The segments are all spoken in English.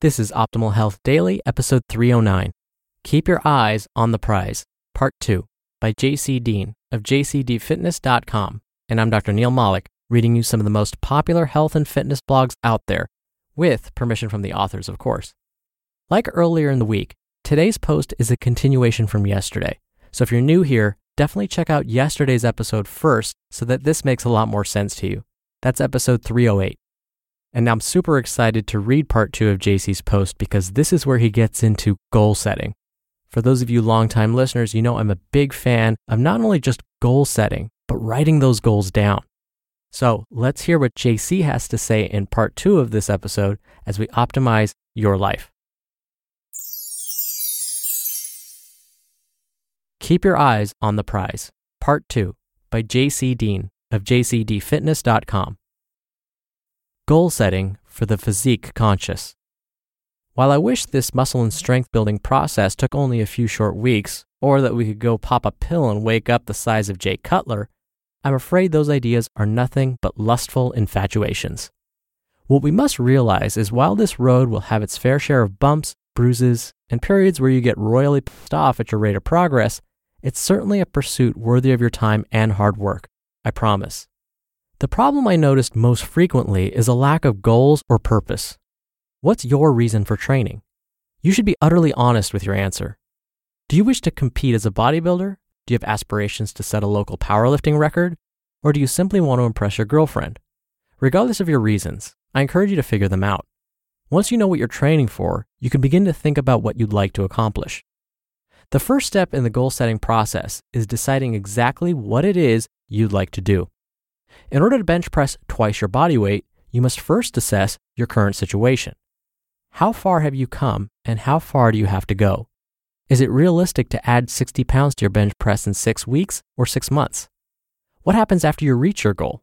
This is Optimal Health Daily, episode 309. Keep Your Eyes on the Prize, Part 2, by JC Deen of jcdfitness.com. And I'm Dr. Neil Malik, reading you some of the most popular health and fitness blogs out there, with permission from the authors, of course. Like earlier in the week, today's post is a continuation from yesterday. So if you're new here, definitely check out yesterday's episode first so that this makes a lot more sense to you. That's episode 308. And I'm super excited to read part two of JC's post because this is where he gets into goal setting. For those of you longtime listeners, you know I'm a big fan of not only just goal setting, but writing those goals down. So let's hear what JC has to say in part two of this episode as we optimize your life. Keep Your Eyes on the Prize, Part 2 by JC Deen of jcdfitness.com. Goal setting for the physique conscious. While I wish this muscle and strength building process took only a few short weeks, or that we could go pop a pill and wake up the size of Jay Cutler, I'm afraid those ideas are nothing but lustful infatuations. What we must realize is while this road will have its fair share of bumps, bruises, and periods where you get royally pissed off at your rate of progress, it's certainly a pursuit worthy of your time and hard work. I promise. The problem I noticed most frequently is a lack of goals or purpose. What's your reason for training? You should be utterly honest with your answer. Do you wish to compete as a bodybuilder? Do you have aspirations to set a local powerlifting record? Or do you simply want to impress your girlfriend? Regardless of your reasons, I encourage you to figure them out. Once you know what you're training for, you can begin to think about what you'd like to accomplish. The first step in the goal setting process is deciding exactly what it is you'd like to do. In order to bench press twice your body weight, you must first assess your current situation. How far have you come and how far do you have to go? Is it realistic to add 60 pounds to your bench press in six weeks or six months? What happens after you reach your goal?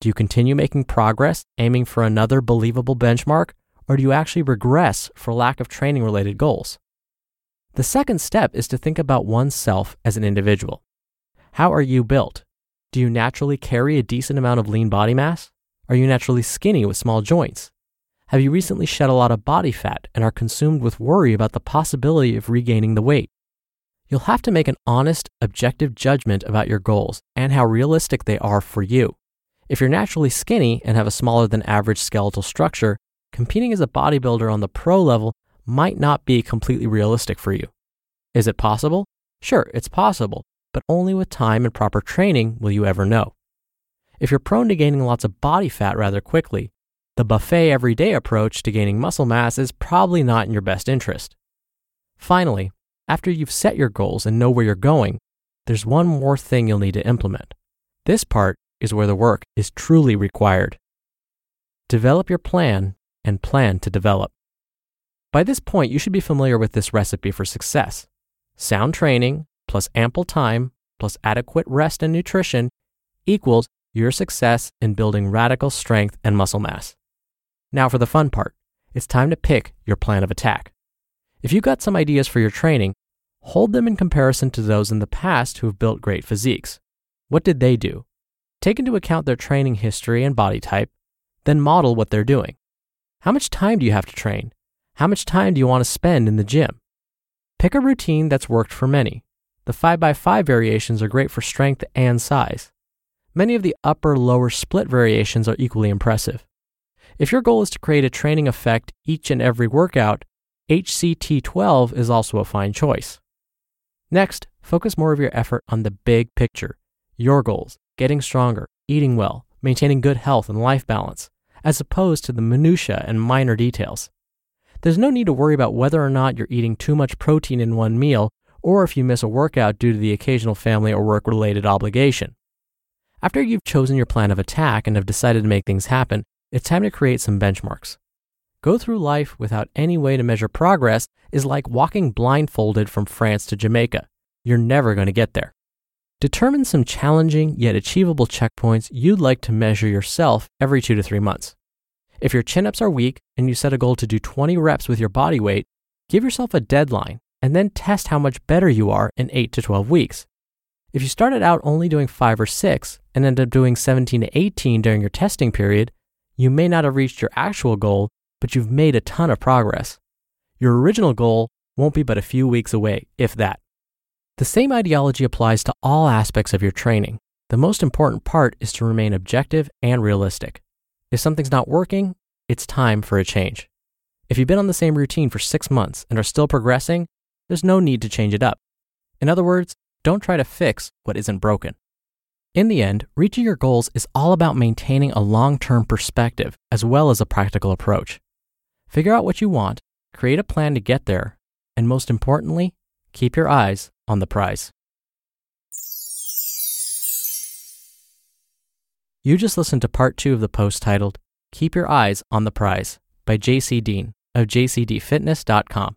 Do you continue making progress, aiming for another believable benchmark, or do you actually regress for lack of training related goals? The second step is to think about oneself as an individual. How are you built? Do you naturally carry a decent amount of lean body mass? Are you naturally skinny with small joints? Have you recently shed a lot of body fat and are consumed with worry about the possibility of regaining the weight? You'll have to make an honest, objective judgment about your goals and how realistic they are for you. If you're naturally skinny and have a smaller than average skeletal structure, competing as a bodybuilder on the pro level might not be completely realistic for you. Is it possible? Sure, it's possible, but only with time and proper training will you ever know. If you're prone to gaining lots of body fat rather quickly, the buffet everyday approach to gaining muscle mass is probably not in your best interest. Finally, after you've set your goals and know where you're going, there's one more thing you'll need to implement. This part is where the work is truly required. Develop your plan and plan to develop. By this point, you should be familiar with this recipe for success. Sound training plus ample time plus adequate rest and nutrition equals your success in building radical strength and muscle mass. Now for the fun part. It's time to pick your plan of attack. If you've got some ideas for your training, hold them in comparison to those in the past who have built great physiques. What did they do? Take into account their training history and body type, then model what they're doing. How much time do you have to train? How much time do you want to spend in the gym? Pick a routine that's worked for many. The 5x5 variations are great for strength and size. Many of the upper lower split variations are equally impressive. If your goal is to create a training effect each and every workout, HCT12 is also a fine choice. Next, focus more of your effort on the big picture your goals, getting stronger, eating well, maintaining good health and life balance, as opposed to the minutiae and minor details. There's no need to worry about whether or not you're eating too much protein in one meal or if you miss a workout due to the occasional family or work related obligation. After you've chosen your plan of attack and have decided to make things happen, it's time to create some benchmarks. Go through life without any way to measure progress is like walking blindfolded from France to Jamaica. You're never going to get there. Determine some challenging yet achievable checkpoints you'd like to measure yourself every two to three months. If your chin ups are weak and you set a goal to do 20 reps with your body weight, give yourself a deadline and then test how much better you are in 8 to 12 weeks. If you started out only doing 5 or 6 and end up doing 17 to 18 during your testing period, you may not have reached your actual goal, but you've made a ton of progress. Your original goal won't be but a few weeks away, if that. The same ideology applies to all aspects of your training. The most important part is to remain objective and realistic. If something's not working, it's time for a change. If you've been on the same routine for six months and are still progressing, there's no need to change it up. In other words, don't try to fix what isn't broken. In the end, reaching your goals is all about maintaining a long term perspective as well as a practical approach. Figure out what you want, create a plan to get there, and most importantly, keep your eyes on the prize. You just listened to part two of the post titled Keep Your Eyes on the Prize by JC Deen of jcdfitness.com.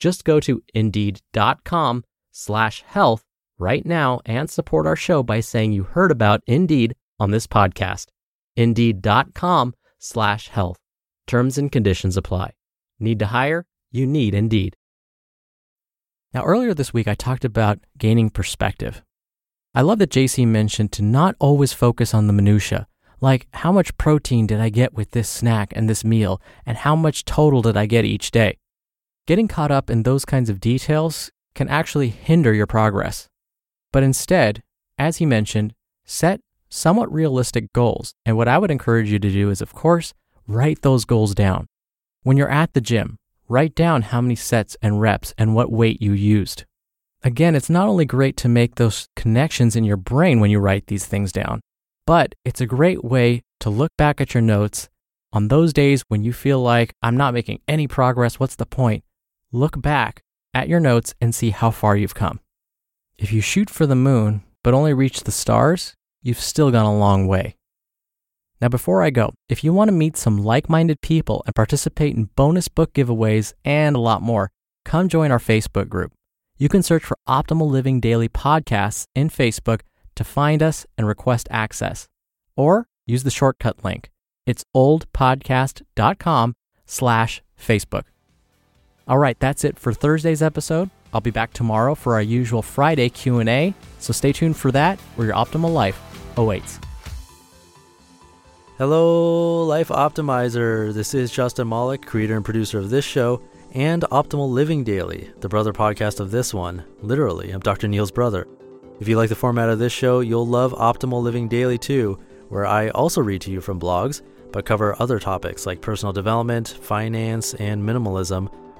Just go to indeed.com slash health right now and support our show by saying you heard about Indeed on this podcast. Indeed.com slash health. Terms and conditions apply. Need to hire? You need Indeed. Now, earlier this week, I talked about gaining perspective. I love that JC mentioned to not always focus on the minutiae, like how much protein did I get with this snack and this meal, and how much total did I get each day. Getting caught up in those kinds of details can actually hinder your progress. But instead, as he mentioned, set somewhat realistic goals. And what I would encourage you to do is, of course, write those goals down. When you're at the gym, write down how many sets and reps and what weight you used. Again, it's not only great to make those connections in your brain when you write these things down, but it's a great way to look back at your notes on those days when you feel like I'm not making any progress. What's the point? Look back at your notes and see how far you've come. If you shoot for the moon but only reach the stars, you've still gone a long way. Now, before I go, if you want to meet some like minded people and participate in bonus book giveaways and a lot more, come join our Facebook group. You can search for Optimal Living Daily Podcasts in Facebook to find us and request access. Or use the shortcut link. It's oldpodcast.com slash Facebook. All right, that's it for Thursday's episode. I'll be back tomorrow for our usual Friday Q&A, so stay tuned for that where your optimal life awaits. Hello, Life Optimizer. This is Justin Malik, creator and producer of this show and Optimal Living Daily, the brother podcast of this one. Literally, I'm Dr. Neil's brother. If you like the format of this show, you'll love Optimal Living Daily too, where I also read to you from blogs, but cover other topics like personal development, finance, and minimalism